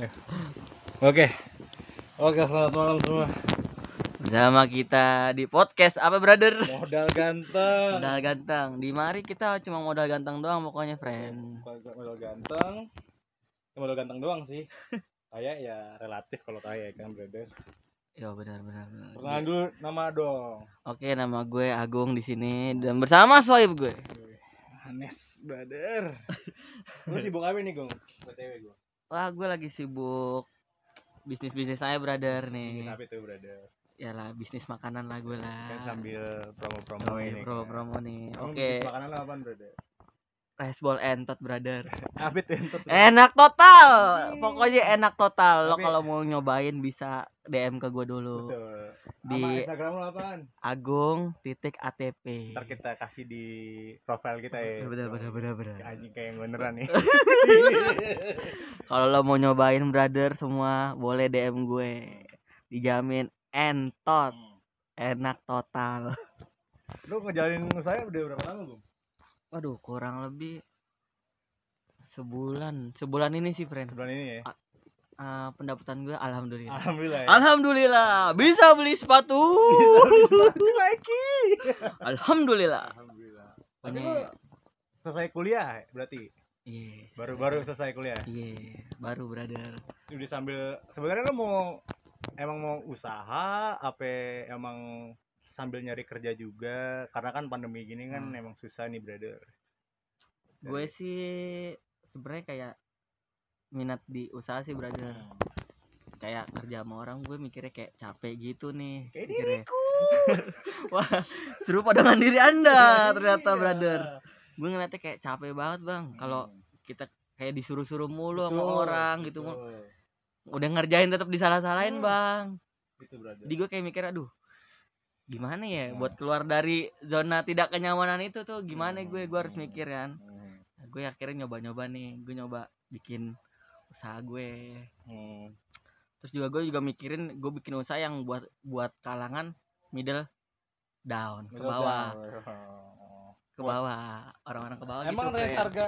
Ya. Oke. Oke, selamat malam semua. Bersama kita di podcast apa brother? Modal ganteng. Modal ganteng. Di mari kita cuma modal ganteng doang pokoknya friend. Modal ganteng. Ya, Modal ganteng doang sih. Kayak ya relatif kalau kayak kan, brother. Ya benar benar. benar. Perkenalan dulu nama dong. Oke, nama gue Agung di sini dan bersama soib gue. Hanes, brother. Lu sibuk apa nih, Gong? BTW gua. Wah, gue lagi sibuk bisnis-bisnis saya brother Ini nih. apa itu, brother? Ya lah, bisnis makanan lah gue lah. Kan sambil promo-promo Oh, ini. kan. promo nih. Emang Oke, bisnis Makanan apa, brother? Rice ball entot brother. Apa itu entot? Enak total. Pokoknya enak total. Lo kalau mau nyobain bisa DM ke gue dulu. Betul. Di- Instagram lu apaan? Agung titik ATP. Ntar kita kasih di profile kita ya. Bener bener bener bener. Anjing kayak yang beneran nih. Kalau lo mau nyobain brother semua boleh DM gue. Dijamin entot, enak total. Lu ngejalanin usaha udah berapa lama, Bung? Waduh, kurang lebih sebulan. Sebulan ini sih, friend. Sebulan ini ya. Eh, pendapatan gue alhamdulillah. Alhamdulillah ya. Alhamdulillah, bisa beli sepatu. Nike. Alhamdulillah. Alhamdulillah. Tapi lu selesai kuliah berarti iya. baru-baru selesai kuliah. Iya, baru brother. Udah sambil sebenarnya lu mau emang mau usaha apa emang sambil nyari kerja juga karena kan pandemi gini kan Hmm. emang susah nih brother Gue sih sebenarnya kayak minat di usaha sih brother. kayak kerja sama orang gue mikirnya kayak capek gitu nih kayak mikirnya. diriku wah serupa dengan diri anda ternyata Iya. brother gue ngeliatnya kayak capek banget bang kalau Hmm. kita kayak disuruh-suruh mulu sama Betul, orang gitu betul. udah ngerjain tetap disalah-salahin Hmm. bang Itu brother. jadi gue kayak mikir aduh gimana ya Nah. buat keluar dari zona tidak kenyamanan itu tuh gimana gue gue harus mikir kan Hmm. Nah, gue akhirnya nyoba-nyoba nih gue nyoba bikin usaha gue Hmm. terus juga gue juga mikirin gue bikin usaha yang buat buat kalangan middle down ke bawah down. ke bawah orang-orang ke bawah Emang gitu kayak harga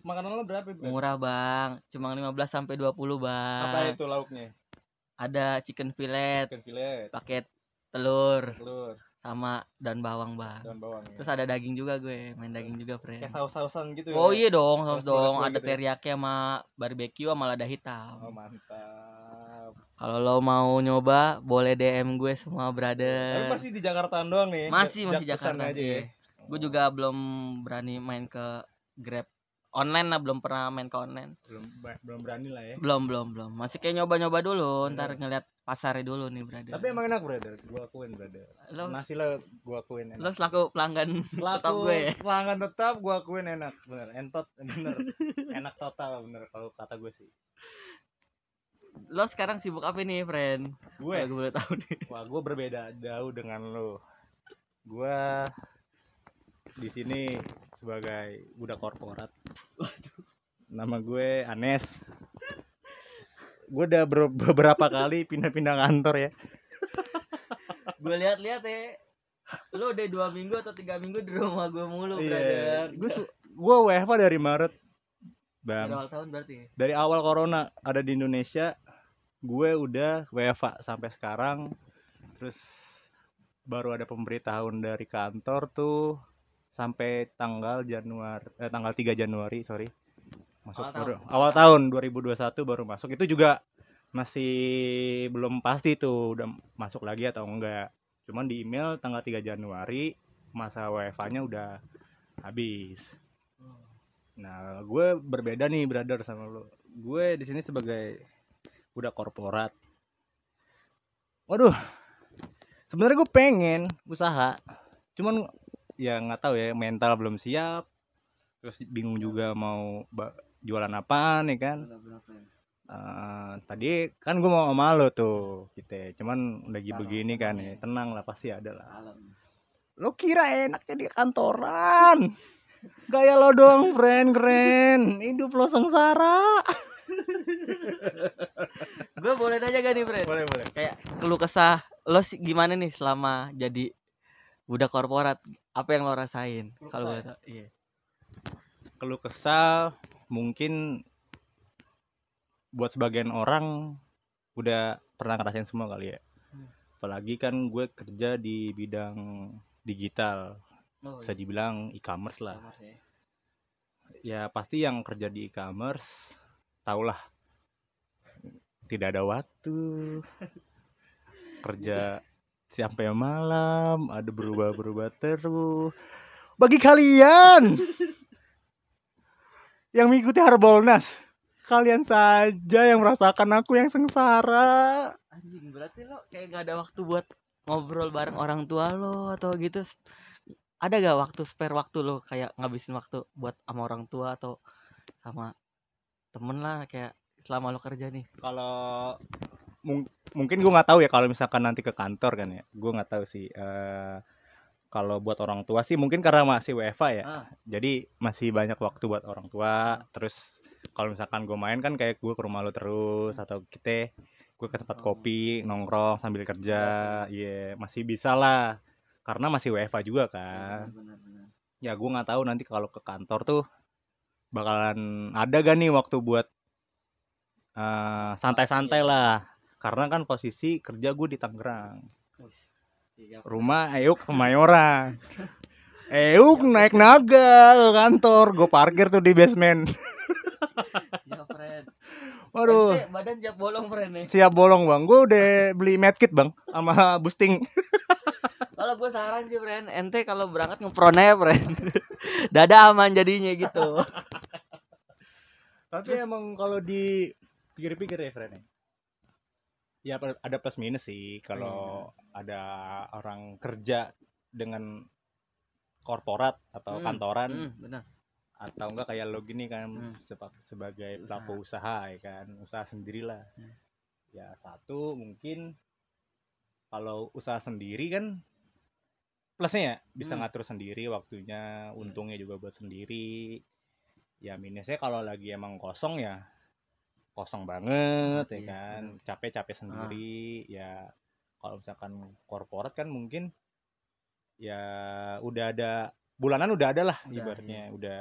makanan lo berapa bro? murah bang cuma 15 sampai 20 bang Apa itu lauknya? ada chicken fillet Chicken fillet, paket telur telur, sama daun bawang bang dan bawang. ya. terus ada daging juga gue main daging juga friend kayak saus-sausan gitu oh ya? iya dong saus Saus dong ada gitu ya? teriyaki sama barbecue sama lada Oh hitam mantap. kalau lo mau nyoba boleh DM gue semua Tapi brother pasti di Jakarta doang nih. masih masih Jakarta aja ya. iya. gue juga belum berani main ke Grab online lah belum pernah main ke online Belum belum berani lah ya. belum belum belum masih kayak nyoba nyoba dulu Iya. ntar ngeliat pasarnya dulu nih brother Tapi emang enak brother, gua akuin brother. lo Nasi lo gua akuin lo enak. selaku pelanggan tetap Laku gue pelanggan tetap gua akuin enak, bener. Entot bener. enak total bener kalau kata gue sih. lo sekarang sibuk apa nih friend Gue gue boleh tahu nih Wah, gue berbeda jauh dengan lo. Gue di sini sebagai budak korporat. Nama gue Anes. Gue udah ber- beberapa kali pindah-pindah kantor ya. gue lihat-lihat ya lo udah dua minggu atau tiga minggu di rumah gue mulu Iya. brother Gue gue WFH dari Maret. dari Bang, awal tahun berarti ya? dari awal corona ada di Indonesia, gue udah WFH sampai sekarang. Terus baru ada pemberitahuan dari kantor tuh sampai tanggal Januari eh, tanggal 3 Januari, sorry. Masuk Awal baru awal tahun 2021 baru masuk. Itu juga masih belum pasti tuh udah masuk lagi atau enggak. Cuman di email tanggal 3 Januari masa WFH-nya udah habis. Nah, gue berbeda nih, brother sama lo. Gue di sini sebagai udah korporat. Waduh, sebenarnya gue pengen usaha, cuman ya nggak tahu ya mental belum siap. Terus bingung juga mau ba- jualan apaan ya kan. Eh, tadi kan gue mau sama lo tuh, gitu. Cuman lagi begini kan tenang ya, ya. tenang lah pasti ada lah. Lo kira enaknya di kantoran? Gaya lo doang friend keren. Hidup lo sengsara. gue boleh nanya gak nih friend Boleh boleh. kayak keluh kesah lo sih gimana nih selama jadi budak korporat apa yang lo rasain kalau kesah boleh ya? tahu iya Keluh kesal mungkin buat sebagian orang udah pernah ngerasain semua kali ya. Hmm. apalagi kan gue kerja di bidang digital. Oh, bisa dibilang e-commerce lah. E-commerce ya. ya pasti yang kerja di e-commerce tahulah tidak ada waktu. Kerja sampai malam ada berubah-berubah terus. Bagi kalian yang mengikuti Harbolnas kalian saja yang merasakan aku yang sengsara Anjing, berarti lo kayak gak ada waktu buat ngobrol bareng orang tua lo atau gitu. Ada gak waktu spare waktu lo kayak ngabisin waktu buat sama orang tua atau sama temen lah kayak selama lo kerja nih. kalau mung- mungkin gue nggak tahu ya kalau misalkan nanti ke kantor kan ya gue nggak tahu sih Eh, kalau buat orang tua sih mungkin karena masih WFA ya. Ah, jadi masih banyak waktu buat orang tua. Terus kalau misalkan gue main kan kayak gue ke rumah lo terus atau kita gue ke tempat Oh. kopi nongkrong sambil kerja. Iya masih bisa lah. Karena masih WFA juga kan. Benar-benar. ya gue nggak tahu nanti kalau ke kantor tuh bakalan ada gak nih waktu buat eh, santai-santai Iya. lah. Karena kan posisi kerja gue di Tangerang. Iya, rumah Euk Kemayoran Euk naik naga ke kantor gue parkir tuh di basement iya, friend. waduh Ente badan siap bolong, friend nih. siap bolong bang gue udah beli medkit bang sama boosting Kalau gue saran sih, friend, ente kalau berangkat ngepron aja, friend. Dada aman jadinya gitu. tapi emang kalau di pikir-pikir ya friend ya ada plus minus sih kalau ada orang kerja dengan korporat atau Hmm, kantoran Hmm, benar. atau enggak kayak lo gini kan Hmm. seba- sebagai Usaha. pelaku usaha ya kan usaha sendirilah Hmm. ya satu mungkin kalau usaha sendiri kan plusnya ya bisa Hmm. ngatur sendiri waktunya untungnya juga buat sendiri ya minusnya kalau lagi emang kosong ya kosong banget ya Iya, kan? capek-capek sendiri ya. Kalau misalkan korporat kan mungkin ya udah ada bulanan udah ada lah Udah, ibaratnya. udah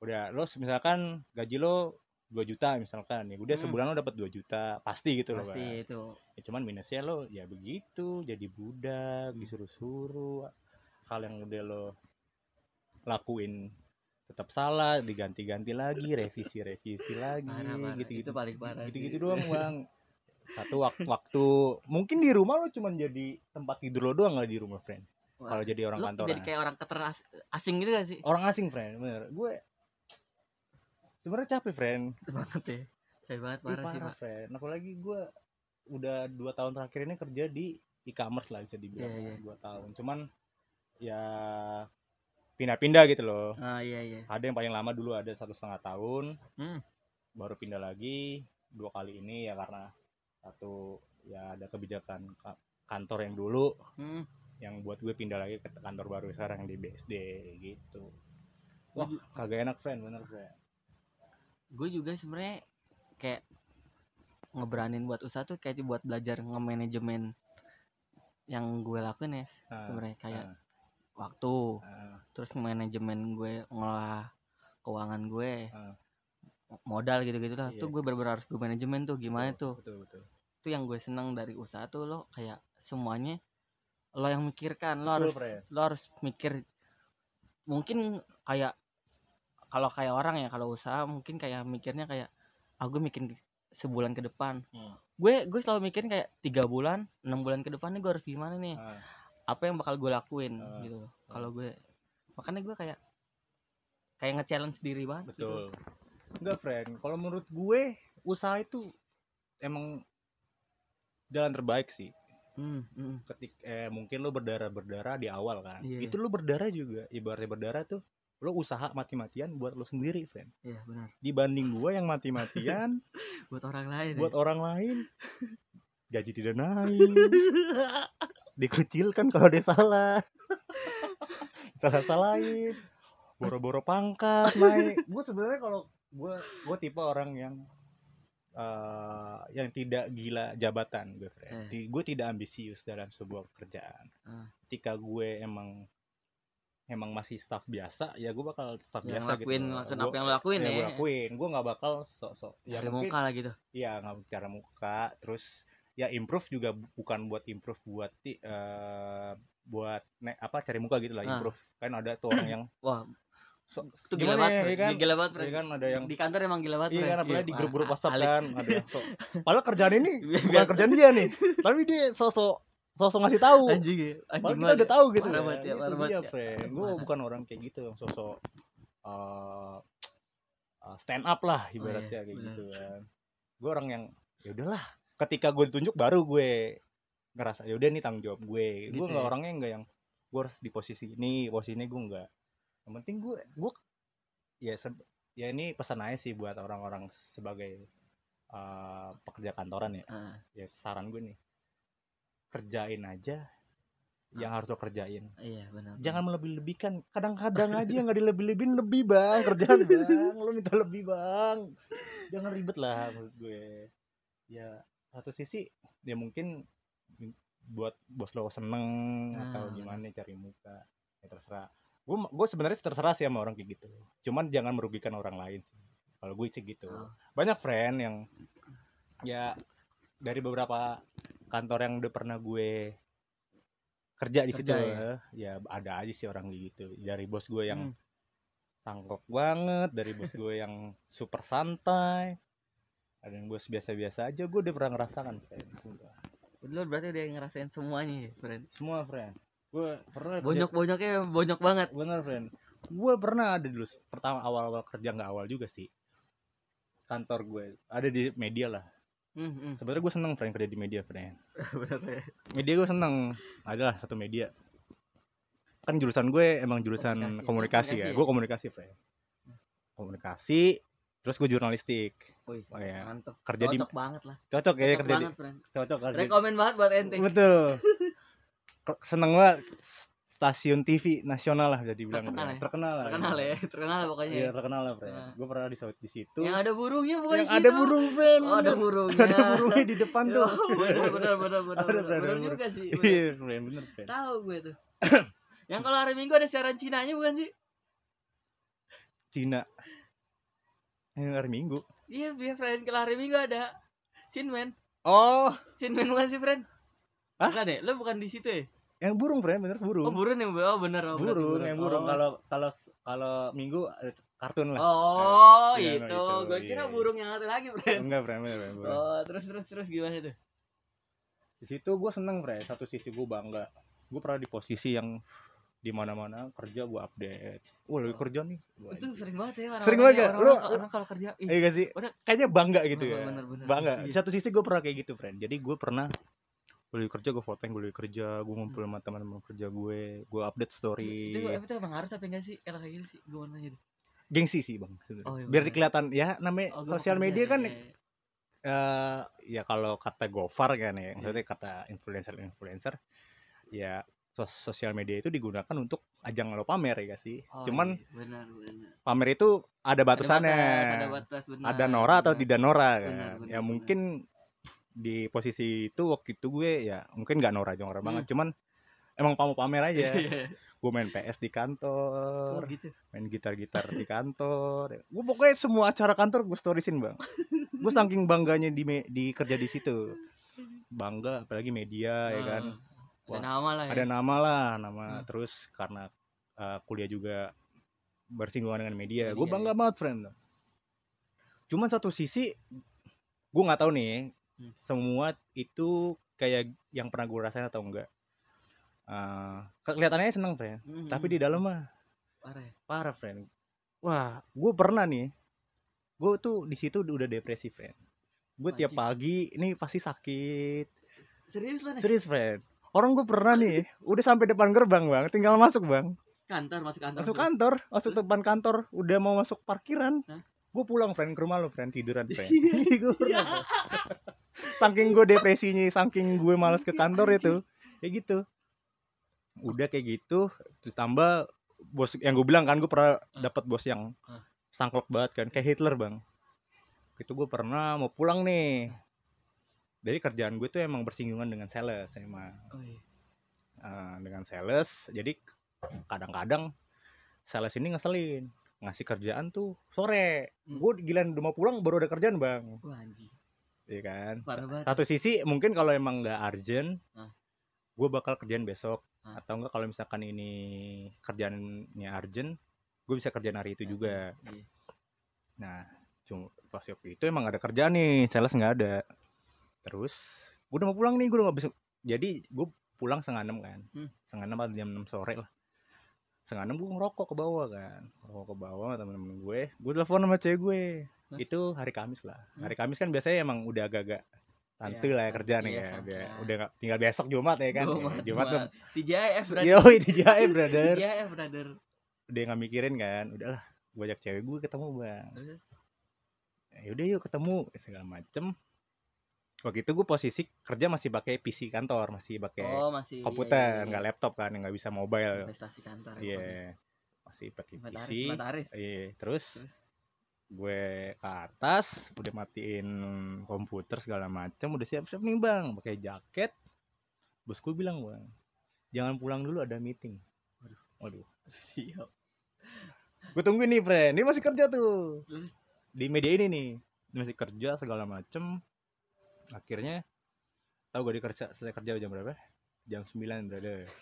udah lo misalkan gaji lo 2 juta misalkan ya udah Hmm. sebulan lo dapat 2 juta pasti gitu loh Pasti itu. Ya, cuman minusnya lo ya begitu jadi budak disuruh-suruh hal yang udah lo lakuin tetap salah diganti-ganti lagi revisi-revisi lagi Parah, parah. gitu-gitu Itu paling parah gitu-gitu doang bang satu waktu, waktu mungkin di rumah lo cuman jadi tempat tidur lo doang nggak di rumah friend kalau jadi orang lu kantoran jadi kayak orang keteras asing gitu gak sih? orang asing friend bener gue sebenarnya capek friend banget ya. Capek banget Ih, parah, sih, parah Pak. friend apalagi gue udah dua tahun terakhir ini kerja di e-commerce lah bisa dibilang Iya, iya. dua tahun cuman ya pindah-pindah gitu loh. Ah iya iya. ada yang paling lama dulu ada satu setengah tahun. Hmm. baru pindah lagi dua kali ini ya karena satu ya ada kebijakan ka- kantor yang dulu. Hmm. yang buat gue pindah lagi ke kantor baru sekarang di BSD gitu. Wah kagak enak friend bener friend Gue juga sebenarnya kayak ngeberanin buat usaha tuh kayak buat belajar nge-manajemen yang gue lakuin ya Nah, sebenarnya. Kayak nah, waktu. Nah, terus manajemen gue ngolah keuangan gue. Ah. modal gitu-gitu lah. Iya. tuh gue bener-bener harus gue manajemen tuh gimana betul, tuh. betul betul. Itu yang gue seneng dari usaha tuh lo kayak semuanya lo yang mikirkan. Lo Betul, harus lo harus mikir. Mungkin kayak kalau kayak orang ya kalau usaha mungkin kayak mikirnya kayak aku mikir sebulan ke depan. Hmm. gue gue selalu mikirin kayak tiga bulan enam bulan ke depan nih gue harus gimana nih? Ah. Apa yang bakal gue lakuin Ah. gitu kalau gue makanya gue kayak kayak nge-challenge diri banget gitu. Betul. Enggak, friend. Kalau menurut gue, usaha itu emang jalan terbaik sih. Hmm, hmm. Ketik eh mungkin lo berdarah-berdarah di awal kan. Iya. Itu lo berdarah juga. Ibaratnya berdarah tuh lo usaha mati-matian buat lo sendiri, friend. iya benar Dibanding gue yang mati-matian buat orang lain buat ya. orang lain gaji tidak naik, dikucilkan kalau dia salah. Salah-salahin. Boro-boro pangkat naik. Gue sebenarnya kalau gue gue tipe orang yang eh yang tidak gila jabatan gue friend. Eh. Gue tidak ambisius dalam sebuah pekerjaan. Ah. Ketika gue emang emang masih staff biasa ya gue bakal staff yang biasa lakuin gitu lakuin apa yang lo lakuin ya, ya, gue lakuin gue nggak bakal sok-sok ya Cari mungkin muka lah gitu Iya, nggak bicara muka, terus ya improve juga bu- bukan buat improve buat ti- eh buat ne, apa cari muka gitu lah Ah. improve. Kan ada tuh orang yang wah so, itu gila banget ya, ya kan? gila banget Ya kan ada yang di kantor emang gila banget Iya kan apalagi di wah, grup-grup WhatsApp alik. kan ada yang so, padahal kerjaan ini bukan kerjaan dia nih, tapi dia sosok sosok ngasih tahu. anjing ya anjing kita udah ya. tahu gitu Parah kan. banget ya, parah banget ya. friend. Gue bukan orang kayak gitu yang sosok eh, eh, stand up lah ibaratnya iya, kayak gitu kan. Gue orang yang ya udahlah, ketika gue ditunjuk baru gue ngerasa ya udah nih tanggung jawab gue. Gitu gue nggak ya. orangnya nggak yang gue harus di posisi ini, posisi ini gue nggak. Yang penting gue gue ya se- ya ini pesan aja sih buat orang-orang sebagai eh, pekerja kantoran ya. Ah, Ya saran gue nih kerjain aja yang harus lo kerjain iya benar jangan melebih-lebihkan kadang-kadang aja yang nggak dilebih-lebihin lebih bang kerjaan bang lo minta lebih bang jangan ribet lah menurut gue ya satu sisi ya mungkin buat bos lo seneng atau Ah. gimana cari muka ya terserah gue gue sebenarnya terserah sih sama orang kayak gitu cuman jangan merugikan orang lain sih kalau gue sih gitu Oh. banyak friend yang ya dari beberapa kantor yang udah pernah gue kerja di situ Kerja, ya? eh, ya ada aja sih orang kayak gitu dari bos gue yang Hmm. sangkok banget dari bos gue yang super santai ada yang bos biasa-biasa aja gue udah pernah ngerasakan friend. Lu berarti udah ngerasain semuanya ya, friend. semua friend gue pernah kerja- Bonyok-bonyoknya bonyok banget. bener friend gue pernah ada dulu pertama awal-awal kerja nggak awal juga sih kantor gue ada di media lah Hmm, hmm. sebenarnya gue seneng friend kerja di media friend Bener ya. media gue seneng adalah satu media kan jurusan gue emang jurusan Komunikasi. komunikasi, Komunikasi ya ya? gue komunikasi friend komunikasi terus gue jurnalistik Wih, Oh, iya. mantep. kerja di Cocok banget lah. cocok ya Cocok kerja di banget, friend. cocok kerja di- Rekomen banget buat ente. betul seneng banget stasiun TV nasional lah bisa dibilang Terkenal ya? terkenal lah Terkenal ya, terkenal pokoknya. iya terkenal lah friend Nah. gue pernah di di situ Yang ada burungnya bukan yang ada burung friend Oh, ada burungnya. ada burungnya di depan tuh bener bener bener bener. Ada, bener. friend, Bener ada juga sih. iya friend bener friend Tahu gue tuh. Yang kalau hari Minggu ada siaran Cinanya bukan sih? Cina yang hari Minggu Iya, biar friend kalau hari Minggu ada Sinman. oh Sinman bukan sih, friend? Hah? Bukan ya? Lu bukan di situ ya? yang burung friend bener burung Oh, burung yang oh bener oh, berarti burung yang burung Oh. kalau kalau kalau minggu ada kartun lah Oh, Iya, itu. itu, Gue kira iya. burung yang satu lagi, friend. enggak friend bener, bener, burung. Oh, terus terus terus gimana itu? di situ gue seneng friend satu sisi gue bangga gue pernah di posisi yang di mana mana kerja gue update wah lagi kerja nih Wah, Itu sering banget ya orang Sering banget ya? Orang, Lu- orang, kalau kerja Iya gak sih? Udah. Kayaknya bangga gitu Bener, ya. bener, bener. Bangga. Iya. Di satu sisi gue pernah kayak gitu, friend. Jadi gue pernah gue lagi kerja, gue fotoin gue lagi kerja, gue ngumpul sama teman-teman kerja gue, gue update story. itu, itu emang harus tapi enggak sih? Kalau kayak gitu sih, gue nanya deh. Gengsi sih bang. Oh, iya, Biar kelihatan ya namanya Oh, gua sosial media kan iya, iya. eh ya kalau kata Gofar kan ya, Iya. maksudnya kata influencer-influencer, ya sosial media itu digunakan untuk ajang lo pamer ya gak sih? Oh, Cuman iya, benar benar. pamer itu ada batasannya. Ada batas, ada batas benar. ada Nora atau benar. tidak Nora kan Benar, benar, ya benar. mungkin di posisi itu waktu itu gue ya mungkin nggak Nora banget Hmm. cuman emang mau pamer aja Iya. gue main PS di Oh, kantor gitu. main gitar-gitar di kantor gue pokoknya semua acara kantor gue storiesin bang gue saking bangganya di me- di kerja di situ bangga apalagi media ya kan Ah, Wah, Ada nama lah ya. ada nama lah nama Hmm. terus karena uh, kuliah juga bersinggungan dengan media, gue Media, bangga banget friend cuman satu sisi gue nggak tahu nih Hmm. semua itu kayak yang pernah gue rasain atau enggak Uh, kelihatannya seneng friend Hmm, tapi di dalam mah parah ya. parah friend wah gue pernah nih gue tuh di situ udah depresi friend gue tiap pagi ini pasti sakit Serius lah nih. serius friend orang gue pernah nih udah sampai depan gerbang bang. Tinggal masuk bang. Kantor masuk kantor. masuk kantor masuk depan kantor udah mau masuk parkiran Hah? gue pulang friend ke rumah lo friend. Tiduran friend. Iya. gue pernah friend. saking gue depresinya saking gue malas ke kantor itu. Kayak gitu. Udah kayak gitu terus tambah bos yang gue bilang kan gue pernah dapat bos yang sangklok banget kan kayak Hitler bang. Itu gue pernah mau pulang nih jadi kerjaan gue tuh emang bersinggungan dengan sales emang Oh, iya. Eh, dengan sales jadi kadang-kadang sales ini ngeselin ngasih kerjaan tuh sore Hmm. gue giliran udah mau pulang baru ada kerjaan bang Wah. Iya kan Parah satu sisi mungkin kalau emang nggak urgent Hah. gue bakal kerjaan besok Hah. atau enggak kalau misalkan ini kerjaannya urgent gue bisa kerjaan hari itu juga Iya. nah cuma pas waktu itu emang ada kerjaan nih sales nggak ada terus gue udah mau pulang nih gue udah nggak bisa jadi gue pulang setengah enam kan. Hmm. setengah enam atau jam enam sore lah. Setengah enam gue ngerokok ke bawah kan. Ngerokok ke bawah sama temen-temen gue. Gue telepon sama cewek gue. Terus? itu hari Kamis lah. Hmm. hari Kamis kan biasanya emang udah agak-agak santuy Iya, lah ya kerjaan iya, ya udah nggak tinggal besok Jumat ya kan. Jumat, Ya, Jumat tuh. TJF brother. yo jahe brother. TJF brother. udah nggak mikirin kan. Udahlah gue ajak cewek gue ketemu bang. Ya udah yuk ketemu segala macem waktu itu gue posisi kerja masih pakai PC kantor masih pakai oh masih komputer iya, iya, nggak iya. laptop kan nggak bisa mobile. Investasi kantor ya, iya pokoknya. masih pakai PC iya terus Terus? gue ke atas udah matiin komputer segala macem udah siap-siap nih bang. Pakai jaket. Bos gue bilang bang jangan pulang dulu ada meeting. Waduh. Waduh. Siap. gue tungguin nih friend. Ini masih kerja tuh. Di media ini nih. Masih kerja segala macem akhirnya tahu gue di kerja selesai kerja jam berapa jam 9 brother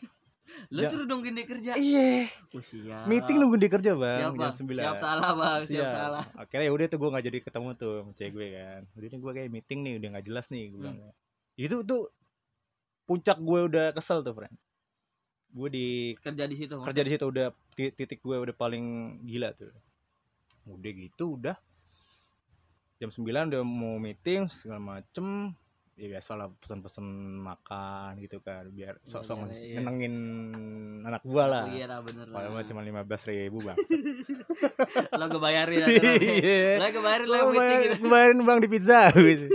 Lu Ya. suruh nungguin dia kerja. iya Oh, siap. meeting nunggu di kerja bang Siap, Bang. jam 9 Siap salah, Bang. Siap, Siap. salah. akhirnya ya udah tuh gue nggak jadi ketemu tuh sama cewek gue kan udah nih gue kayak meeting nih udah nggak jelas nih gue bilang itu tuh puncak gue udah kesel tuh friend gue di Kerja di situ. kerja di situ udah ti- titik gue udah paling gila tuh udah gitu udah jam 9 udah mau meeting segala macem ya biasa lah pesen-pesen makan gitu kan biar Iya, sok-sok iya, iya. anak gua lah Iya lah, bener lah. kalau cuma lima belas ribu bang Lo gue bayarin Iya. Lo gue bayarin lo Lo yang meeting bayar- gitu. kemarin bang di pizza gitu.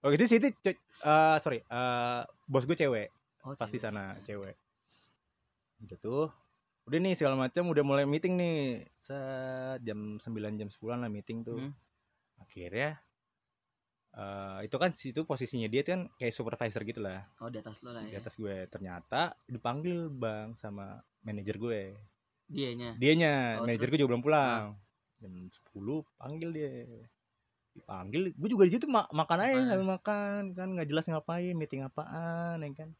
Oh itu sih itu eh, sorry eh, bos gue cewek Oh, pasti cewek. sana cewek. Tuh udah nih segala macam udah mulai meeting nih set jam 9 jam 10 lah meeting tuh. Hmm. Akhirnya eh, itu kan situ posisinya dia kan kayak supervisor gitu lah. Oh, di atas lo lah di ya. atas gue. Ternyata dipanggil bang sama manajer gue. Dianya. dianya. Oh, manajer gue juga belum pulang. Jam 10 panggil dia. Dipanggil gue juga di situ ma- makan aja sambil makan kan nggak jelas ngapain meeting apaan ya kan.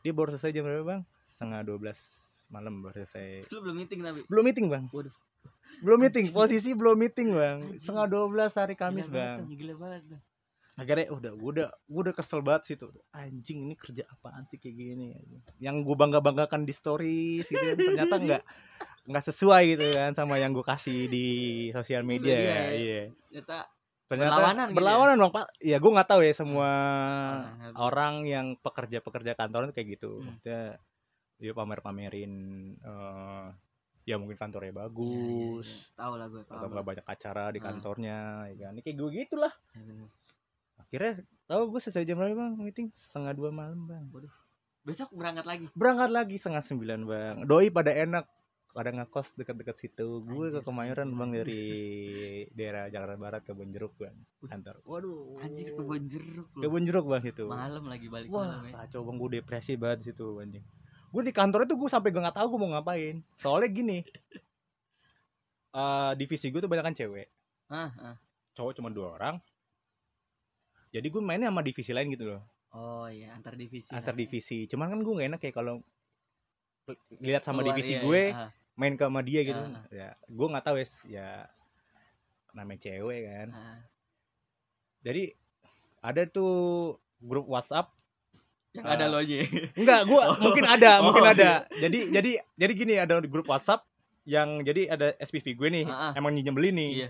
Dia baru selesai jam berapa bang? Setengah 12 malam baru selesai. Lu belum meeting tapi. belum meeting bang. Waduh. Belum meeting posisi belum meeting bang setengah 12 hari Kamis Gila bang banget, tuh, Gila banget. tuh. akhirnya udah gue udah gue udah kesel banget situ anjing ini kerja apaan sih kayak gini yang gue bangga banggakan di stories gitu kan ternyata nggak nggak sesuai gitu kan sama yang gue kasih di sosial media ya. iya Ternyata ternyata Berlawanan gitu ya? berlawanan bang pak ya gue nggak tahu ya semua Orang- orang yang pekerja pekerja kantoran tuh kayak gitu Hmm. maksudnya dia pamer pamerin eh ya mungkin kantornya Iya, iya, bagus iya. Tahu lah gue, atau paham. nggak banyak acara di Ah. kantornya ya kan Ini kayak gue gitulah Ya, bener. akhirnya tahu gue selesai jam berapa bang meeting setengah dua malam bang Besok berangkat lagi. berangkat lagi setengah sembilan bang doi pada enak pada ngekos dekat-dekat situ gue ke. Kemayoran bang dari daerah Jakarta Barat ke Bonjeruk bang kantor waduh Anjir kebun jeruk ke. Bonjeruk bang itu Malam lagi balik wah malam ya. kacau bang gue depresi banget di situ anjing gue di kantor itu gue sampai gak nggak tahu gue mau ngapain soalnya gini eh divisi gue tuh banyak kan cewek Ah, ah. cowok cuma dua orang jadi gue mainnya sama divisi lain gitu loh Oh iya, antar divisi. antar divisi cuman kan gue gak enak kayak kalau lihat sama Keluar, divisi iya, gue iya. Ah, main ke sama dia gitu Ah. ya gue nggak tahu ya ya namanya cewek kan ah. jadi ada tuh grup WhatsApp Yang Ah. ada lo aja. enggak gue Oh. mungkin ada Oh, mungkin iya. ada jadi jadi jadi gini ada di grup WhatsApp yang jadi ada SPV gue nih Ah, ah. emang nyebelin nih Iya.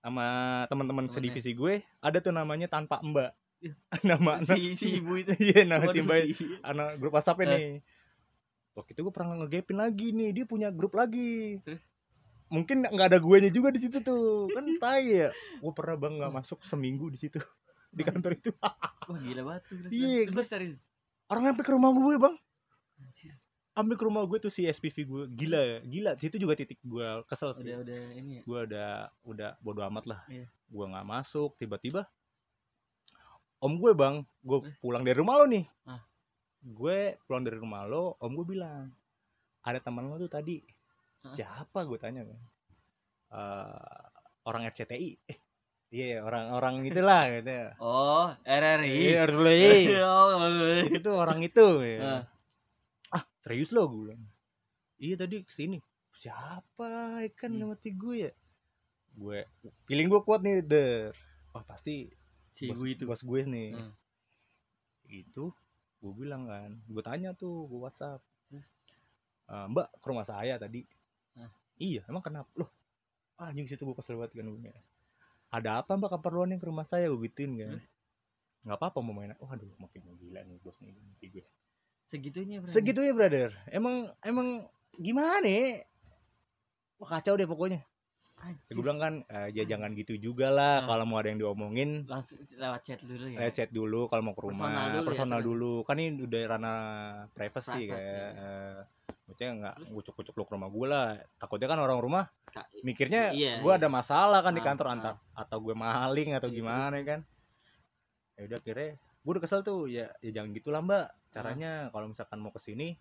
sama teman-teman sedivisi gue ada tuh namanya tanpa mbak nama Si, si ibu itu. iya nama si mbak si- anak grup WhatsApp Eh. ini. Waktu itu gue pernah ngegapin lagi nih, dia punya grup lagi. Terus? Mungkin nggak ada guenya juga di situ tuh, kan tai ya. Gue pernah bang nggak masuk seminggu di situ di kantor itu. Wah gila banget tuh. Iya, Terus cari. Orang sampai ke rumah gue bang, sampai ke rumah gue tuh si SPV gue, gila, gila. Situ juga titik gue kesel sih. Udah udah ini ya. Gue udah udah bodo amat lah. Iya. Gue nggak masuk, tiba-tiba om gue bang, gue Eh? pulang dari rumah lo nih. Ah. Gue pulang dari rumah lo, om gue bilang, ada teman lo tuh tadi siapa gue tanya kan Eh, orang RCTI eh iya orang-orang itulah gitu Oh, RRI. Iya. Oh, bagus. itu orang itu ya. Ah serius lo gue bilang iya tadi ke sini siapa ya kan Hmm. ngerti gue ya gue feeling gue kuat nih der wah pasti Si bos, itu. bos gue nih Hmm. itu gue bilang kan gue tanya tuh gue WhatsApp Terus? "Eh, mbak ke rumah saya tadi Hah? iya emang kenapa loh ah anjing situ gue kesel banget kan gue ada apa mbak keperluan yang ke rumah saya gue gituin kan Terus? nggak apa-apa mau main waduh makin gila nih bos nih gue Segitunya, Bro. segitunya brother emang emang gimana ya Wah, kacau deh pokoknya ya, gue bilang kan eh, ya jangan gitu juga lah Nah. kalau mau ada yang diomongin langsung lewat chat dulu ya. Lihat chat dulu kalau mau ke rumah Personal dulu ya, personal terus. dulu kan ini udah ranah privacy Private, kayak iya. Maksudnya nggak ngucuk-ngucuk lu ke rumah gue lah takutnya kan orang rumah mikirnya Iya, gue iya. ada masalah kan di Ah, kantor ah. antar atau gue maling atau Iya, gimana kan ya udah akhirnya gue udah kesel tuh ya ya jangan gitu lah mbak Ah. caranya kalau misalkan mau ke sini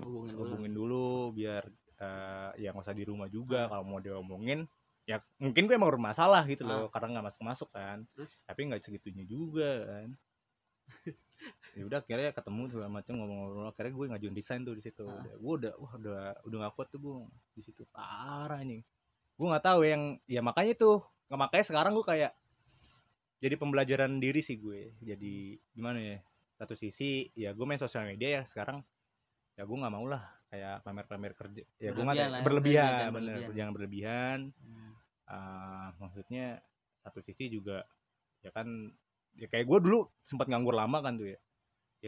hubungin dulu. hubungin dulu biar eh, ya nggak usah di rumah Ah. juga kalau mau diomongin ya mungkin gue emang bermasalah gitu Ah. loh karena nggak masuk masuk kan Terus? tapi nggak segitunya juga kan ya udah akhirnya ketemu segala macam ngomong-ngomong akhirnya gue ngajuin desain tuh di situ. Ah. Udah- gue udah wah udah udah nggak kuat tuh gue di situ parah nih gue nggak tahu yang ya makanya tuh nggak makanya sekarang gue kayak jadi pembelajaran diri sih gue. Jadi gimana ya satu sisi ya gue main sosial media ya sekarang ya gue nggak mau lah kayak pamer-pamer kerja ya gue nggak Berlebihan ya, berlebihan bener berlebihan. jangan berlebihan. Hmm. Ah, maksudnya satu sisi juga ya kan ya kayak gue dulu sempat nganggur lama kan tuh ya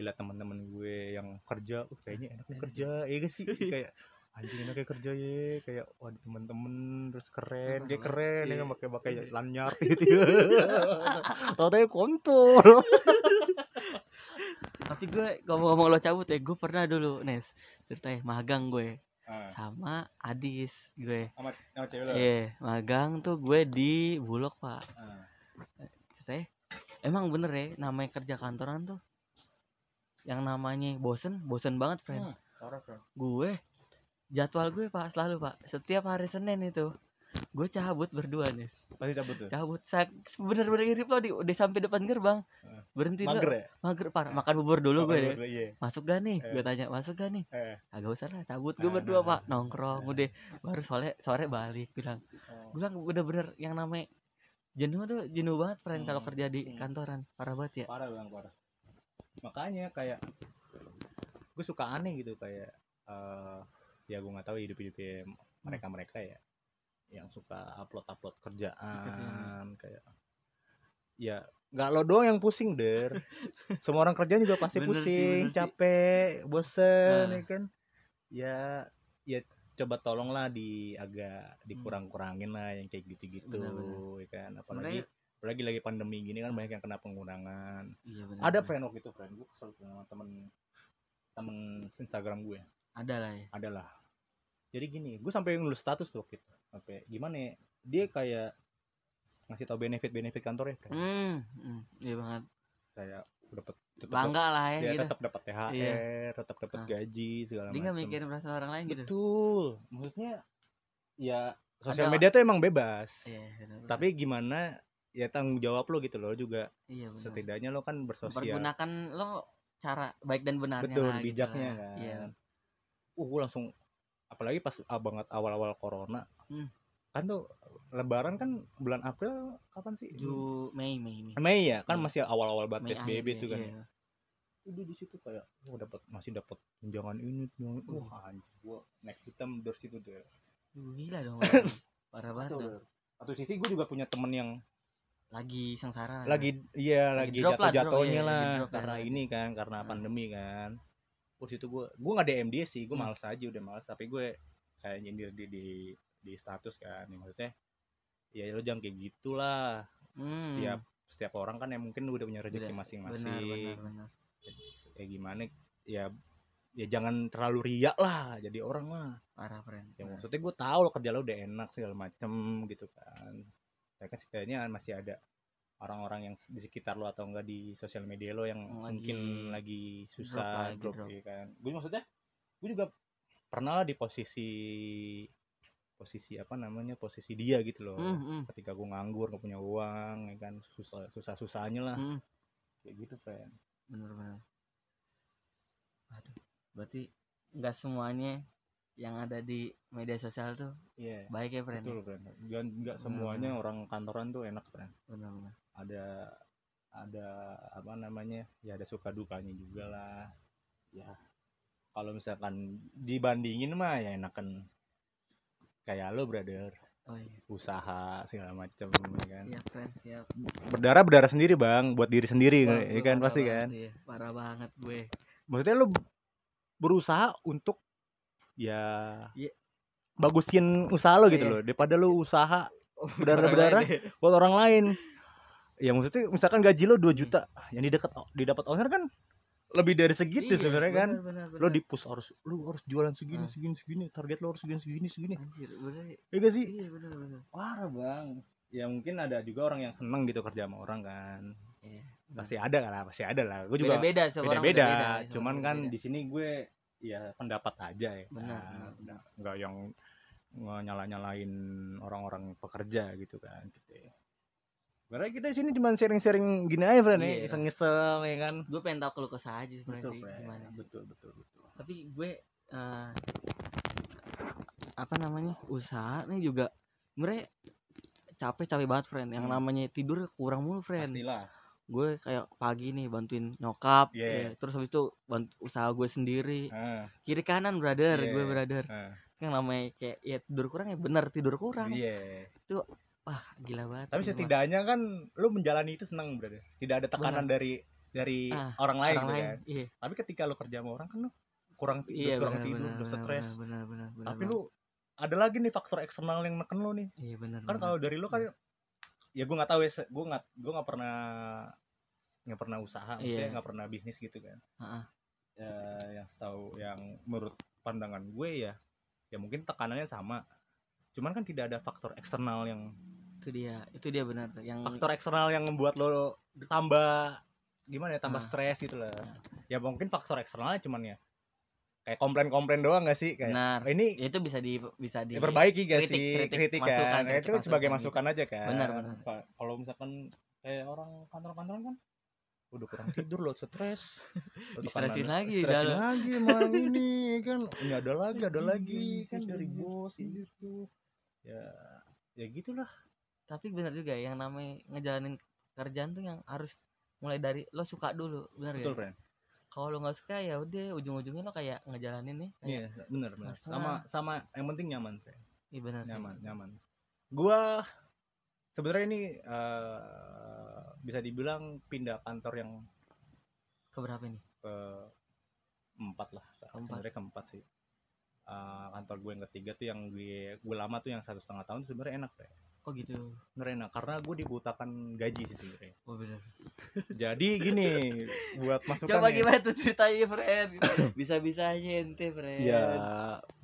liat teman-teman gue yang kerja uh, kayaknya enak kerja. Ya gak sih? Kayak anjing enaknya kerja ya. Kayak wah teman-teman terus keren. Dia keren Iya. kan pakai pakai lanyard gitu. Ya tau tau kontol. Tapi gue ngomong-ngomong lo cabut ya, gue pernah dulu Nes ceritanya magang gue. Ah, sama Adis gue. sama sama cewek lo? Iya, magang tuh gue di Bulog pak. Ceritanya emang bener ya namanya kerja kantoran tuh yang namanya bosen, bosen banget friend. Hmm, parah, Bro. Gue jadwal gue pak selalu pak setiap hari Senin itu gue cabut berdua nih pasti cabut tuh cabut saya bener-bener irip lo di udah sampai depan gerbang Ah. berhenti dulu mager ya mager parah makan bubur dulu gue deh Mager, iya masuk gak nih Eh. gue tanya masuk gak nih eh agak usah lah cabut gue Ah, berdua nah. pak nongkrong Ah. udah baru sore sore balik bilang oh. gue bilang bener-bener yang namanya jenuh tuh jenuh banget friend kalau Hmm. kerja di Hmm. kantoran parah banget ya parah bang parah makanya kayak gue suka aneh gitu kayak eh ya gue nggak tahu hidup hidupnya mereka mereka ya yang suka upload upload kerjaan. kayak ya nggak lo doang yang pusing der. Semua orang kerja juga pasti Bener pusing sih. capek bosen Ah. ya kan? Ya ya coba tolonglah di agak dikurang-kurangin lah yang kayak gitu-gitu ya kan? Apalagi Sebenarnya- apalagi lagi pandemi gini kan banyak yang kena pengurangan iya bener, ada friend waktu itu friend. Gue kesel sama temen temen Instagram gue ada lah ya. Adalah jadi gini gue sampai nulis status tuh waktu itu. Sampai gimana ya dia kayak ngasih tau benefit benefit kantornya friend. hmm, hmm. Iya banget. Kayak dapat tetap bangga lah ya dia gitu. tetap dapat THR Iya. tetap dapat Ah. gaji segala dia nggak macam mikirin perasaan orang lain gitu? Betul. Maksudnya ya sosial Ada- media tuh emang bebas. Iya tapi gimana ya tanggung jawab lo gitu loh juga. Iya bener. setidaknya lo kan bersosial. Pergunakan lo cara baik dan benarnya betul lah, gitu bijaknya lah. kan. Iya. Uh gue langsung apalagi pas banget awal-awal corona. Hmm. kan tuh lebaran kan bulan April kapan sih? Ju Mei Mei Mei. Mei ya? Kan Iya. masih awal-awal banget Mei PSBB akhir tuh ya, kan iya. udah di situ kayak oh dapat masih dapat tunjangan ini tunjangan Uh. wah. Anjir gua next hitam dari situ deh Duh, gila dong. Parah, banget satu sisi gue juga punya temen yang lagi sengsara lagi iya Lagi lagi drop lah, jatuh jatuhnya drop, iya, lah ya, karena lagi. ini kan karena Hmm. pandemi kan. Terus itu gue gue nggak DM dia sih gue Hmm. males aja udah males. Tapi gue kayak nyindir di di di status kan yang maksudnya ya lo jangan kayak gitulah. Hmm. setiap setiap orang kan yang mungkin udah punya rezeki masing-masing. benar benar benar. Kayak gimana ya ya jangan terlalu riak lah jadi orang lah parah friend ya maksudnya gue tahu lo kerja lo udah enak segala macem gitu kan ya kan setidaknya masih ada orang-orang yang di sekitar lo atau enggak di sosial media lo yang lagi mungkin lagi drop susah lagi drop, drop. ya kan? Gue maksudnya gue juga pernah lah di posisi posisi apa namanya posisi dia gitu loh. Hmm, hmm, ketika gue nganggur nggak punya uang ya kan? Susah susah susahnya lah. Hmm. kayak gitu friend bener-bener. Aduh berarti nggak semuanya yang ada di media sosial tuh iya. baik ya friend betul friend dan nggak semuanya Hmm. orang kantoran tuh enak friend bener-bener ada ada apa namanya ya ada suka dukanya juga lah. Ya kalau misalkan dibandingin mah ya enakan kayak lo brother. Oh iya. Usaha segala macem ya kan? Siap friend siap. Berdarah berdarah sendiri bang buat diri sendiri Wah, ya kan? pasti banget, kan? iya. parah banget gue. Maksudnya lo berusaha untuk ya. Iya. bagusin usaha lo gitu Iya. loh daripada lo usaha Oh, Berdarah-berdarah. buat orang lain. Ya maksudnya misalkan gaji lo 2 Iya. juta yang didapat didapat owner kan lebih dari segitu Iya, sebenarnya kan? bener, bener, lo di push harus lo harus jualan segini Ah. segini segini target lo harus segini segini segini. Anjir bener. Ya gak sih? Iya bener bener. Parah bang. Ya mungkin ada juga orang yang seneng gitu kerja sama orang kan. Iya pasti ada lah pasti ada lah. Gue juga beda beda beda beda cuman kan di sini gue ya pendapat aja ya Benar, kan. benar. Nggak- yang nyala nyalain orang-orang pekerja gitu kan gitu ya. Karena kita di sini cuma sharing-sharing gini aja, friend ya, Iya. iseng-iseng ya kan. gue pengen tahu keluh kesah aja sebenarnya Betul, sih friend. gimana sih. Betul, betul, betul. tapi gue eh, apa namanya usaha nih juga sebenarnya capek capek banget friend yang Hmm. namanya tidur kurang mulu friend Pastilah. Gue kayak pagi nih bantuin nyokap Yeah. ya, terus habis itu bantu usaha gue sendiri Ah, kiri kanan brother Yeah. gue brother ah. yang namanya kayak ya tidur kurang ya bener tidur kurang Iya. wah gila banget Tapi setidaknya kan lu menjalani itu seneng, brother. Tidak ada tekanan dari dari Ah, orang lain orang gitu lain kan. iya Tapi ketika lu kerja sama orang kan lu kurang tidur, iya kurang bener, tidur, bener, bener, stres. bener, bener, bener, bener Tapi banget. lu ada lagi nih faktor eksternal yang neken lu nih. iya bener kan bener. kalau dari lu kan ya gue nggak tahu ya gue nggak gue nggak pernah nggak pernah usaha maksudnya Iya. nggak pernah bisnis gitu kan Ha-ha. ya yang tahu yang menurut pandangan gue ya ya mungkin tekanannya sama cuman kan tidak ada faktor eksternal yang itu dia itu dia benar yang faktor eksternal yang membuat lo tambah gimana ya tambah Ah. stres gitu lah Ah. ya mungkin faktor eksternalnya cuman ya kayak komplain-komplain doang gak sih? Kayak benar. "Oh, ini ya itu bisa di bisa di diperbaiki gak kritik, sih? kritik, kritik, masukan, kan? Nah, kritik, itu sebagai masukan. masukan aja kan. Benar, benar. Kalau misalkan kayak orang kantor-kantoran kan udah kurang tidur lo stres. Distresin lagi, distresin dalam. lagi emang ini kan. Ini ada lagi ada lagi kan. Dari bos gitu ya ya gitulah. Tapi benar juga yang namanya ngejalanin kerjaan tuh yang harus mulai dari lo suka dulu benar ya betul friend kalau lo nggak suka ya udah ujung-ujungnya lo kayak ngejalanin nih iya benar benar Masalah. sama sama yang penting nyaman friend iya benar sih. nyaman nyaman. Gua sebenarnya ini eh, bisa dibilang pindah kantor yang keberapa nih ke empat lah. Sebenarnya keempat sih. Eh, kantor gue yang ketiga tuh yang gue gue lama tuh yang satu setengah tahun sebenarnya enak deh oh gitu. Enak karena gue dibutakan gaji sih sebenarnya. Oh benar jadi gini buat masukan coba ya. gimana tuh ceritanya friend bisa bisa aja ente friend ya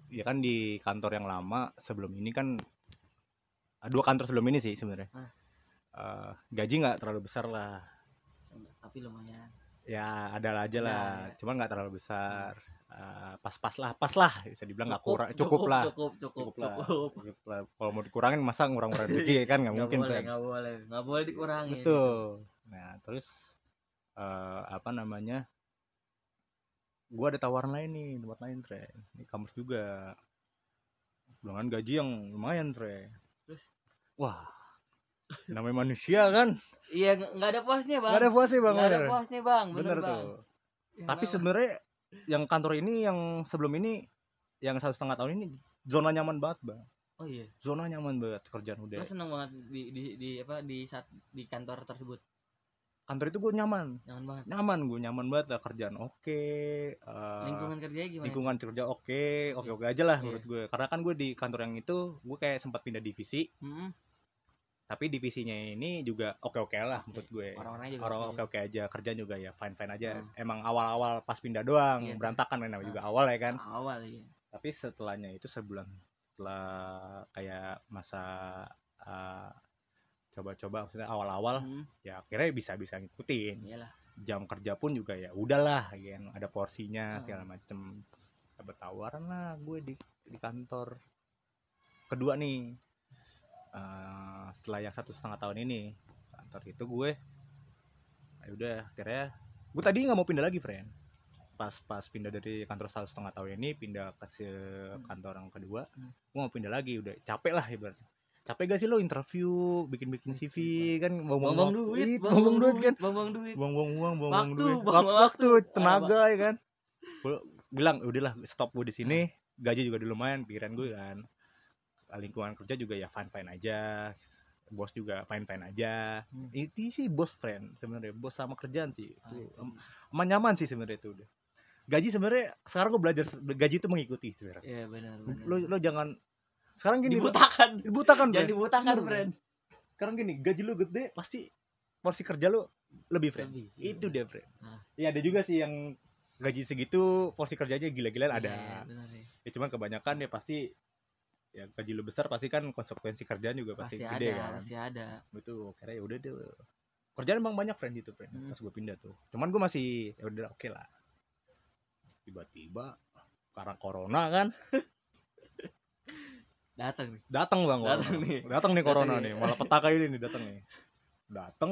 ya kan di kantor yang lama sebelum ini kan ah, dua kantor sebelum ini sih sebenarnya. Ah. Eh, gaji nggak terlalu besar lah. Tapi lumayan. Ya ada aja lah. Ya. cuman nggak terlalu besar. Eh, pas-pas lah pas lah bisa dibilang nggak kurang cukup, cukup, lah cukup cukup cukup lah cukup. Cukup lah. kalau mau dikurangin masa ngurang-ngurang rezeki kan? Nggak mungkin boleh kan? nggak boleh. Nggak boleh dikurangi betul. Nah terus eh, apa namanya? Gua ada tawaran lain nih tempat lain tre. Ini kampus juga. Dengan gaji yang lumayan tre. Terus? wah namanya manusia kan? Iya nggak ada puasnya bang. Nggak ada puasnya bang. Nggak ada puasnya bang. Bener, bener bang. tuh. Yang tapi sebenarnya yang kantor ini yang sebelum ini yang satu setengah tahun ini zona nyaman banget bang oh iya. Zona nyaman banget kerjaan lo udah seneng banget di, di, di apa di saat di kantor tersebut? Kantor itu gue nyaman. Nyaman banget? Nyaman gue nyaman banget lah kerjaan oke eh, lingkungan kerjanya gimana? lingkungan kerja oke oke oke aja lah Iya. menurut gue karena kan gue di kantor yang itu gue kayak sempat pindah divisi. Mm-mm. Tapi divisinya ini juga oke oke lah menurut gue orang-orangnya juga orang oke. oke aja kerjaan juga ya fine fine aja Hmm. emang awal awal pas pindah doang Iya. berantakan kan namanya Hmm. juga awal ya kan awal iya tapi setelahnya itu sebulan setelah kayak masa uh, coba-coba maksudnya awal-awal Mm, ya akhirnya bisa bisa ngikutin iyalah jam kerja pun juga ya udahlah gitu ada porsinya Hmm. segala macem dapat tawaran lah gue di di kantor kedua nih Eh, setelah yang satu setengah tahun ini kantor itu gue ya udah akhirnya gue tadi nggak mau pindah lagi friend. Pas pas pindah dari kantor satu setengah tahun ini pindah ke se- kantor yang kedua Hmm. gue mau pindah lagi udah capek lah ibaratnya. Capek gak sih lo interview bikin bikin CV kan? Buang-buang buang duit, buang duit kan? buang-buang duit. buang-buang uang buang Waktu, duit. waktu, waktu. tenaga ya kan? Gue bilang udahlah stop gue di sini gaji juga udah lumayan pikiran gue kan lingkungan kerja juga ya fine fine aja bos juga fine fine aja Hmm. itu sih bos friend sebenarnya bos sama kerjaan sih Ah, itu aman nyaman sih sebenarnya itu udah gaji sebenarnya sekarang gue belajar gaji itu mengikuti sebenarnya Iya benar benar. lo lo jangan sekarang gini lo- dibutakan. dibutakan Jangan friend. dibutakan, friend. sekarang gini gaji lo gede pasti porsi kerja lo lebih friend Lebih, iya, itu dia friend Nah. ya ada juga sih yang gaji segitu porsi kerjanya gila-gilaan ada Iya, benar ya. ya cuman kebanyakan ya pasti ya gaji lu besar pasti kan konsekuensi kerjaan juga pasti, Pasti gede ada, kan pasti ada. itu akhirnya ya udah deh kerjaan emang banyak friend itu friend Hmm. pas gue pindah tuh cuman gue masih ya udah oke lah tiba-tiba karena corona kan Datang nih. datang bang Datang nih. datang nih corona Datang nih nih. malah petaka ini nih datang nih datang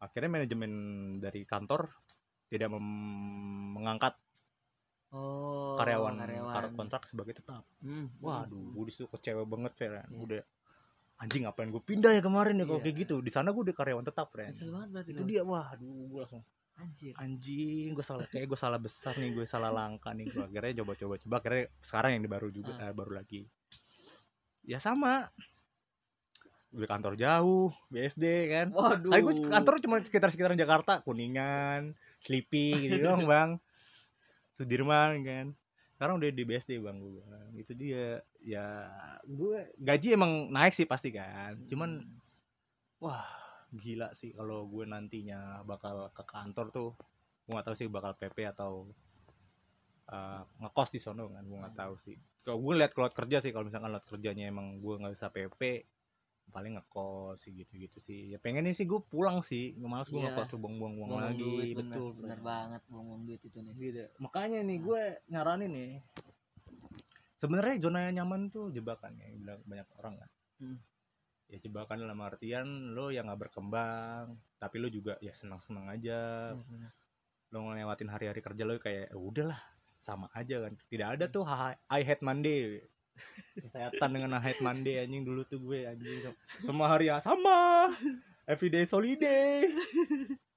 akhirnya manajemen dari kantor tidak mengangkat Oh, karyawan, karyawan. kar- kontrak sebagai tetap Hmm, Waduh, hmm. gue di situ kecewa banget, Fer. Iya. Udah anjing ngapain gue pindah ya kemarin ya kalau Iya. kayak gitu. Di sana gue udah karyawan tetap, Ren. Nyesel banget berarti Itu dia, waduh, gue langsung Anjir. anjing, gue salah kayak gue salah besar nih, gue salah langkah nih. Gue akhirnya coba-coba coba akhirnya sekarang yang baru juga Ah. eh, baru lagi. Ya sama. Udah kantor jauh, BSD kan. Waduh. Tadi gue kantor cuma sekitar-sekitaran Jakarta, Kuningan, Sleepy gitu doang, Bang. Sudirman kan. Sekarang udah di BSD, Bang gue. Itu dia. Ya, gue gaji emang naik sih pasti kan. Cuman Hmm. wah, gila sih kalau gue nantinya bakal ke kantor tuh. Gue gak tahu sih bakal PP atau uh, ngekos di sono kan, gue nggak tahu sih. Kalau gue lihat kalau kerja sih, kalau misalkan lihat kerjanya emang gue nggak bisa PP, paling ngekos sih gitu-gitu sih. Ya pengennya sih gue pulang sih, males gue Iya. ngekos tuh buang-buang uang Buang-buang lagi, duit, bener, betul. bener Bro. banget buang duit itu nih. Gitu. Makanya nih gue nyaranin nih. Sebenarnya zona nyaman tuh jebakan ya, bilang banyak orang kan. Hmm. Ya jebakan dalam artian lo yang nggak berkembang, tapi lo juga ya senang-senang aja. Bener, bener. Lo ngelewatin hari-hari kerja lo kayak "Ya udahlah, sama aja kan. Tidak ada tuh "Ha- I hate Monday. Kesehatan dengan I hate Monday anjing dulu tuh gue anjing. Semua hari ya sama. Everyday holiday.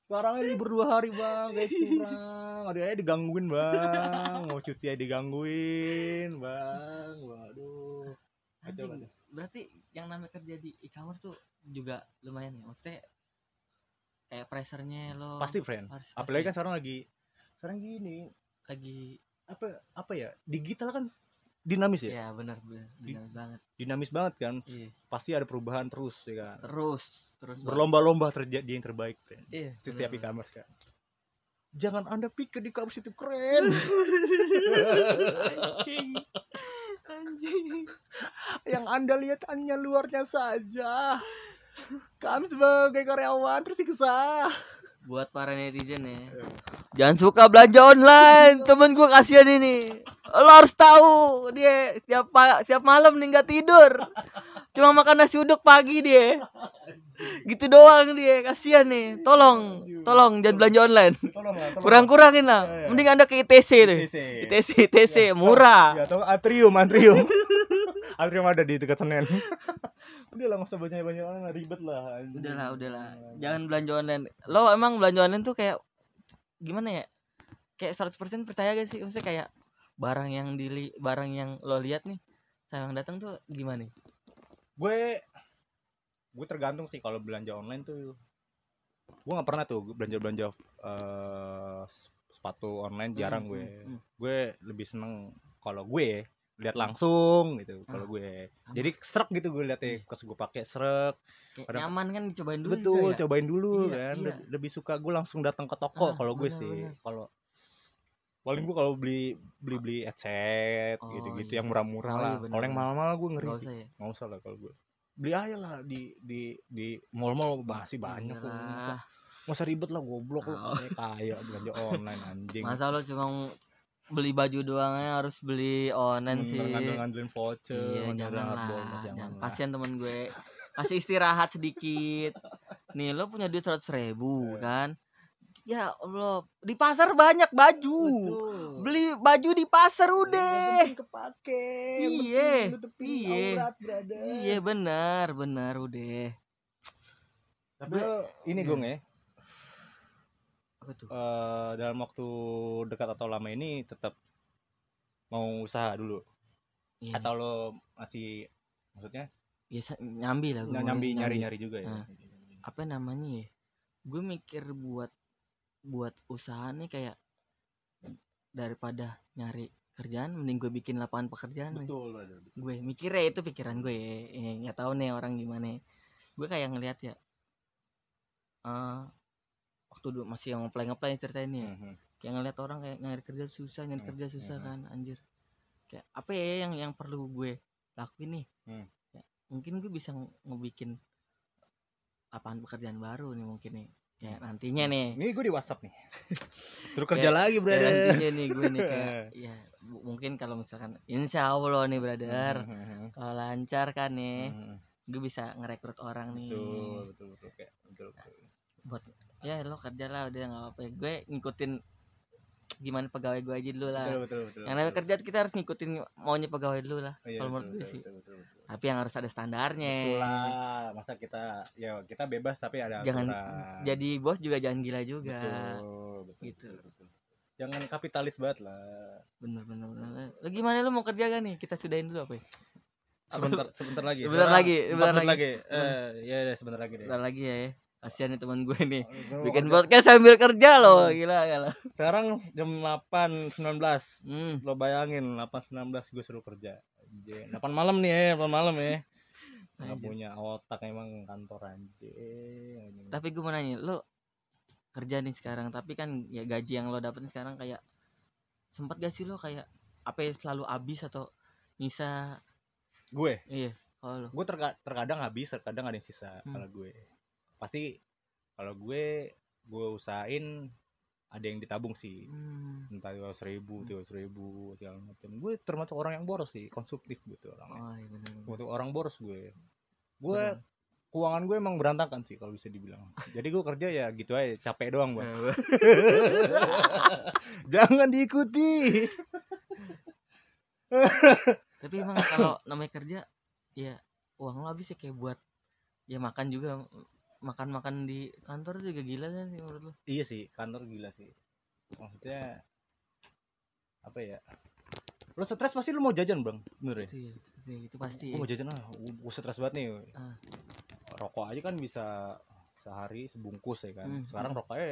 Sekarang ini berdua hari bang, kayak curang. Ada aja digangguin bang, mau cuti aja digangguin bang. Waduh. Anjing, berarti yang namanya kerja di e-commerce tuh juga lumayan ya. Maksudnya kayak pressure-nya lo Pasti friend. harus- Apalagi kan sekarang lagi, sekarang gini, lagi apa apa ya digital kan dinamis ya, ya benar benar dinamis banget. dinamis banget kan. Iya. Pasti ada perubahan terus ya kan. Terus terus. Berlomba-lomba terjadi yang terbaik friend. Iya, Setiap e-commerce kan. Jangan anda pikir di e-commerce itu keren. Anjing. Anjing. yang anda lihat hanya luarnya saja. Kami sebagai karyawan tersiksa. Buat para netizen ya. Iya. Jangan suka belanja online. Temen gue kasihan ini. Lo harus tahu dia setiap pa- setiap malam nih nggak tidur. Cuma makan nasi uduk pagi dia. Gitu doang dia, kasihan nih. Tolong, tolong jangan belanja online. Tolong. Kurang-kurangin lah. Iya, iya. Mending Anda ke ITC tuh. ITC. ITC, ITC murah. Ya, atau atrium, atrium. atrium ada di dekat Senen. Udah lah, nggak usah banyak-banyak orang ribet lah. anjing. Udahlah, udahlah. Jangan belanja online. Lo emang belanja online tuh kayak gimana ya? Kayak 100% percaya gak sih? Maksudnya kayak barang yang dili barang yang lo lihat nih sama yang datang tuh gimana? Gue gue tergantung sih kalau belanja online tuh. Gue nggak pernah tuh belanja-belanja eh, sepatu online jarang Hmm, gue. hmm, hmm. Gue lebih seneng kalau gue lihat langsung gitu kalau Ah, gue. Jadi serak gitu gue liatnya pas gue pakai serak. Pada- nyaman kan dicobain dulu Betul, gitu ya? cobain dulu Iya, kan. iya. Lebih, suka gue langsung datang ke toko Ah, kalau gue sih. Kalau paling gue kalau beli beli beli headset Oh, gitu-gitu iya. yang murah-murah Oh, iya, lah. kalau yang mahal-mahal gue ngeri Nggak sih. usah ya. Nggak usah lah kalau gue. Beli aja lah di di di mall-mall masih banyak kok. Iyalah. Nggak usah ribet lah goblok lo Oh. kayak kaya belanja online anjing. Masa lo cuma beli baju doangnya harus beli online Hmm, sih. ngandel-ngandelin voucher iya jangan lah jangan. kasihan temen gue. Kasih istirahat sedikit. Nih lo punya duit seratus ribu Iya. kan? Ya allah di pasar banyak baju. Betul. beli baju di pasar udah. kepake Iya, iya. iya benar benar udah. Tapi lo ini gue ya apa tuh? Eh, dalam waktu dekat atau lama ini tetap mau usaha dulu. Iya, atau lo masih maksudnya? Biasa nyambi lah gue nyambi nyari nyari juga ya? Nah. apa namanya ya? Gue mikir buat buat usaha nih kayak daripada nyari kerjaan mending gue bikin lapangan pekerjaan nih. betul brother. gue mikirnya itu pikiran gue ya. Ya, nggak tahu nih orang gimana gue kayak ngeliat ya eh waktu dulu masih yang ngeplay ngeplay ceritain nih ya. Mhm. kayak ngeliat orang kayak nyari kerja susah nyari Hmm, kerja susah hmm. kan anjir. Kayak apa ya yang yang perlu gue lakuin nih? Hmm. Ya, mungkin gue bisa nge- ngebikin lapangan pekerjaan baru nih mungkin nih. Kayak nantinya nih. Ini gue di WhatsApp nih. Suruh kerja Kayak- lagi brother. nantinya nih gue nih kayak ya mungkin kalau misalkan insya Allah nih brother. Mhm. kalau lancar kan nih Mhm. gue bisa ngerekrut orang nih. Betul betul betul. Kayak betul ya lo kerja lah udah nggak apa-apa. Gue ngikutin gimana pegawai gue aja dulu lah. Betul betul betul yang namanya kerja kita harus ngikutin maunya pegawai dulu lah Iya, kalau menurut gue sih. betul, betul, betul. tapi yang harus ada standarnya. Betul lah masa kita ya kita bebas tapi ada jangan aturan. jadi bos juga jangan gila juga. Betul betul, Gitu. betul, betul. jangan kapitalis banget lah. Bener bener bener. Lo gimana lo mau kerja kan nih? Kita sudahin dulu apa ya? Sebentar sebentar lagi. Sebentar lagi, sebentar lagi. lagi. Eh ya ya sebentar lagi deh. Bentar lagi ya ya kasihan nih teman gue nih Gua mau bikin podcast sambil kerja loh Hmm. gila gila sekarang jam 8.19 hmm. lo bayangin 8.19 gue suruh kerja Anjir. 8 malam nih ya 8 malam ya nggak punya otak emang kantor anjing anjing. tapi gue mau nanya lo kerja nih sekarang tapi kan ya gaji yang lo dapetin sekarang kayak sempat gak sih lo kayak apa ya selalu habis atau bisa gue iya kalau lo gue terka- terkadang habis terkadang ada yang sisa Hmm. kalau gue pasti kalau gue gue usahain ada yang ditabung sih. Hmm. entah dua ribu Hmm. tiga ribu segala macam. Gue termasuk orang yang boros sih konsumtif gitu orangnya. Oh iya bener bener. termasuk orang boros gue. Gue Bener. keuangan gue emang berantakan sih kalau bisa dibilang. Jadi gue kerja ya gitu aja capek doang bang Eh, jangan diikuti. Tapi emang kalau namanya kerja ya uang lo habis ya kayak buat ya makan juga makan makan di kantor juga gila kan sih menurut lo iya sih kantor gila sih. Maksudnya apa ya? Lo stres pasti lo mau jajan bang bener ya? Itu ya itu, ya, itu pasti. Gue mau jajan ah gue stres banget nih. Ah. rokok aja kan bisa sehari sebungkus ya kan. Hmm, sekarang hmm. rokoknya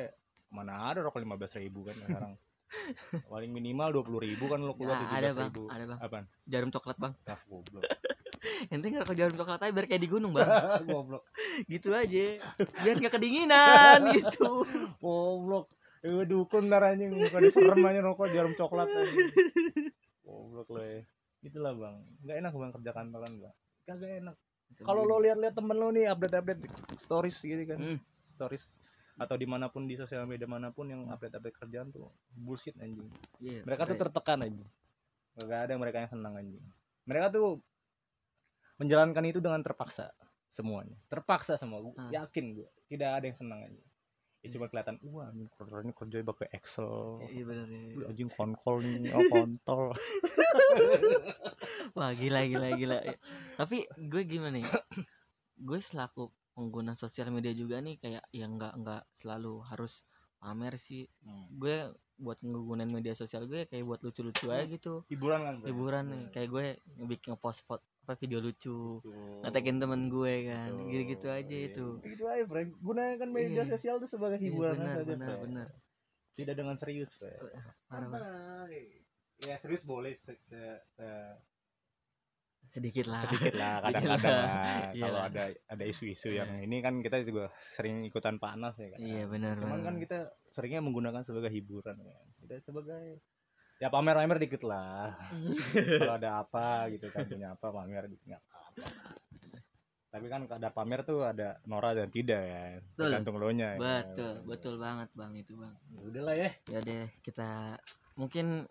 mana ada rokok lima belas ribu kan sekarang. Paling minimal dua puluh ribu kan lo keluar tujuh belas bang. Ribu ada bang. Apaan? Jarum coklat bang. Ah goblok ente nggak ke jarum coklat aja biar kayak di gunung bang. Goblok. Gitu aja. Biar nggak kedinginan gitu. Goblok. Eh, dukun ntar anjing bukan diserem aja rokok jarum coklat goblok lo ya itulah bang. Nggak enak bang kerja kantoran bang. Kagak enak. Kalau lo lihat-lihat temen lo nih update-update stories gitu kan. Hmm. stories. Atau di mana pun di sosial media mana pun yang update-update kerjaan tuh bullshit anjing. Iya, mereka tuh kayak- tertekan anjing. Gak ada mereka yang senang anjing. Mereka tuh menjalankan itu dengan terpaksa semuanya. Terpaksa semua gua Hmm. yakin gue tidak ada yang senang anjing ya cuma kelihatan wah anjing kerjanya kerja pakai excel. Iya benar ya. Anjing konkol nih oh kontol. Wah gila gila gila. Tapi gue gimana ya? Gue selaku pengguna sosial media juga nih kayak yang nggak nggak selalu harus pamer sih. Gue buat ngegunain media sosial gue kayak buat lucu-lucu aja gitu. Hiburan kan hiburan nih. Kayak gue ngebikin ngepost apa video lucu. Ngetekin temen gue kan. Betul. gitu-gitu aja Iya, itu. Gitu aja Frank. Gunakan media Iya. sosial itu sebagai Iya, hiburan benar saja benar benar. Tidak dengan serius Frank. Bang. ya serius boleh se- se- se- sedikit lah. Sedikit lah kadang-kadang lah. Iya. Kalau ada ada isu-isu yang ini kan kita juga sering ikutan panas ya kan iya benar cuman kan kita seringnya menggunakan sebagai hiburan ya tidak sebagai ya pamer-pamer dikit lah. Kalau ada apa gitu kan punya apa pamer dikit nggak apa-apa. Tapi kan ada pamer tuh ada Nora dan tidak ya. Betul. tergantung lo nya betul betul banget bang itu bang. Udah lah ya. Ya deh kita mungkin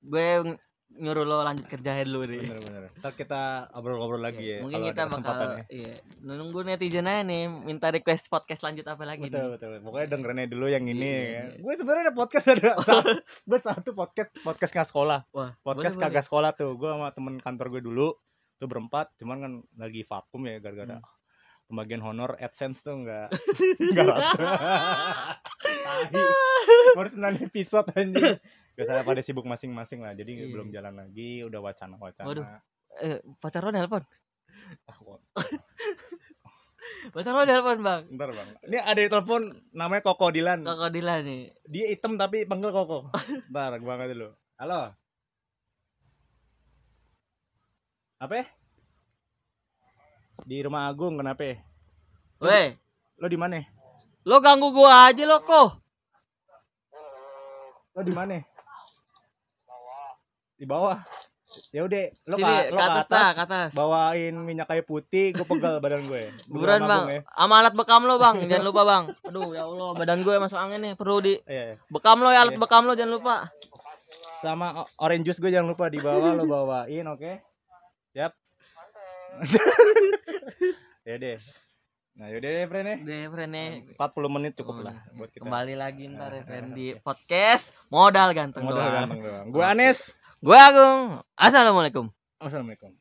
gue nyuruh lo lanjut kerja dulu deh bener-bener ntar kita ngobrol-ngobrol lagi Iya, ya mungkin kita bakal kesempatannya. iya nunggu netizen aja nih minta request podcast lanjut apa lagi betul nih betul pokoknya dengerin dulu yang ini Iya, ya. iya. gue sebenarnya ada podcast ada gue satu podcast podcast nggak sekolah wah podcast boleh, kagak sekolah tuh gue sama temen kantor gue dulu tuh berempat cuman kan lagi vakum ya gara-gara Hmm. pembagian honor adsense tuh nggak nggak rata. baru 9 episode anjing. Biasanya pada sibuk masing-masing lah jadi Iya. belum jalan lagi udah wacana-wacana. Waduh. eh, pacar lo nelpon? Ah, pacar lo nelpon bang? Ntar bang. Ini ada di telepon namanya Koko Dilan. Kakak Dila nih. Dia hitam tapi panggil Koko. Ntar gua angkat dulu. Halo? Apa ya? di rumah Agung kenapa ya? weh. Lo di mana? Lo ganggu gua aja lo kok lo di mana? Di bawah. Ya udah lo sini ka, ke lo ke atas atas, ke atas. Bawain minyak kayu putih gue pegal badan gue. Buruan bang. ya. sama alat bekam lo bang. Jangan lupa bang. Aduh ya allah badan gue masuk angin nih perlu di iya, iya. bekam lo ya alat Iya. bekam lo jangan lupa. Sama orange juice gue jangan lupa di bawah lo bawain oke? Siap? Ya deh nah yaudah deh friend ya. Deh friend nih 40 menit cukup Oh, lah buat kita. Kembali lagi ntar ya friend di podcast modal ganteng modal doang. Ganteng doang. Gue Anes. Gue Agung. Assalamualaikum. Assalamualaikum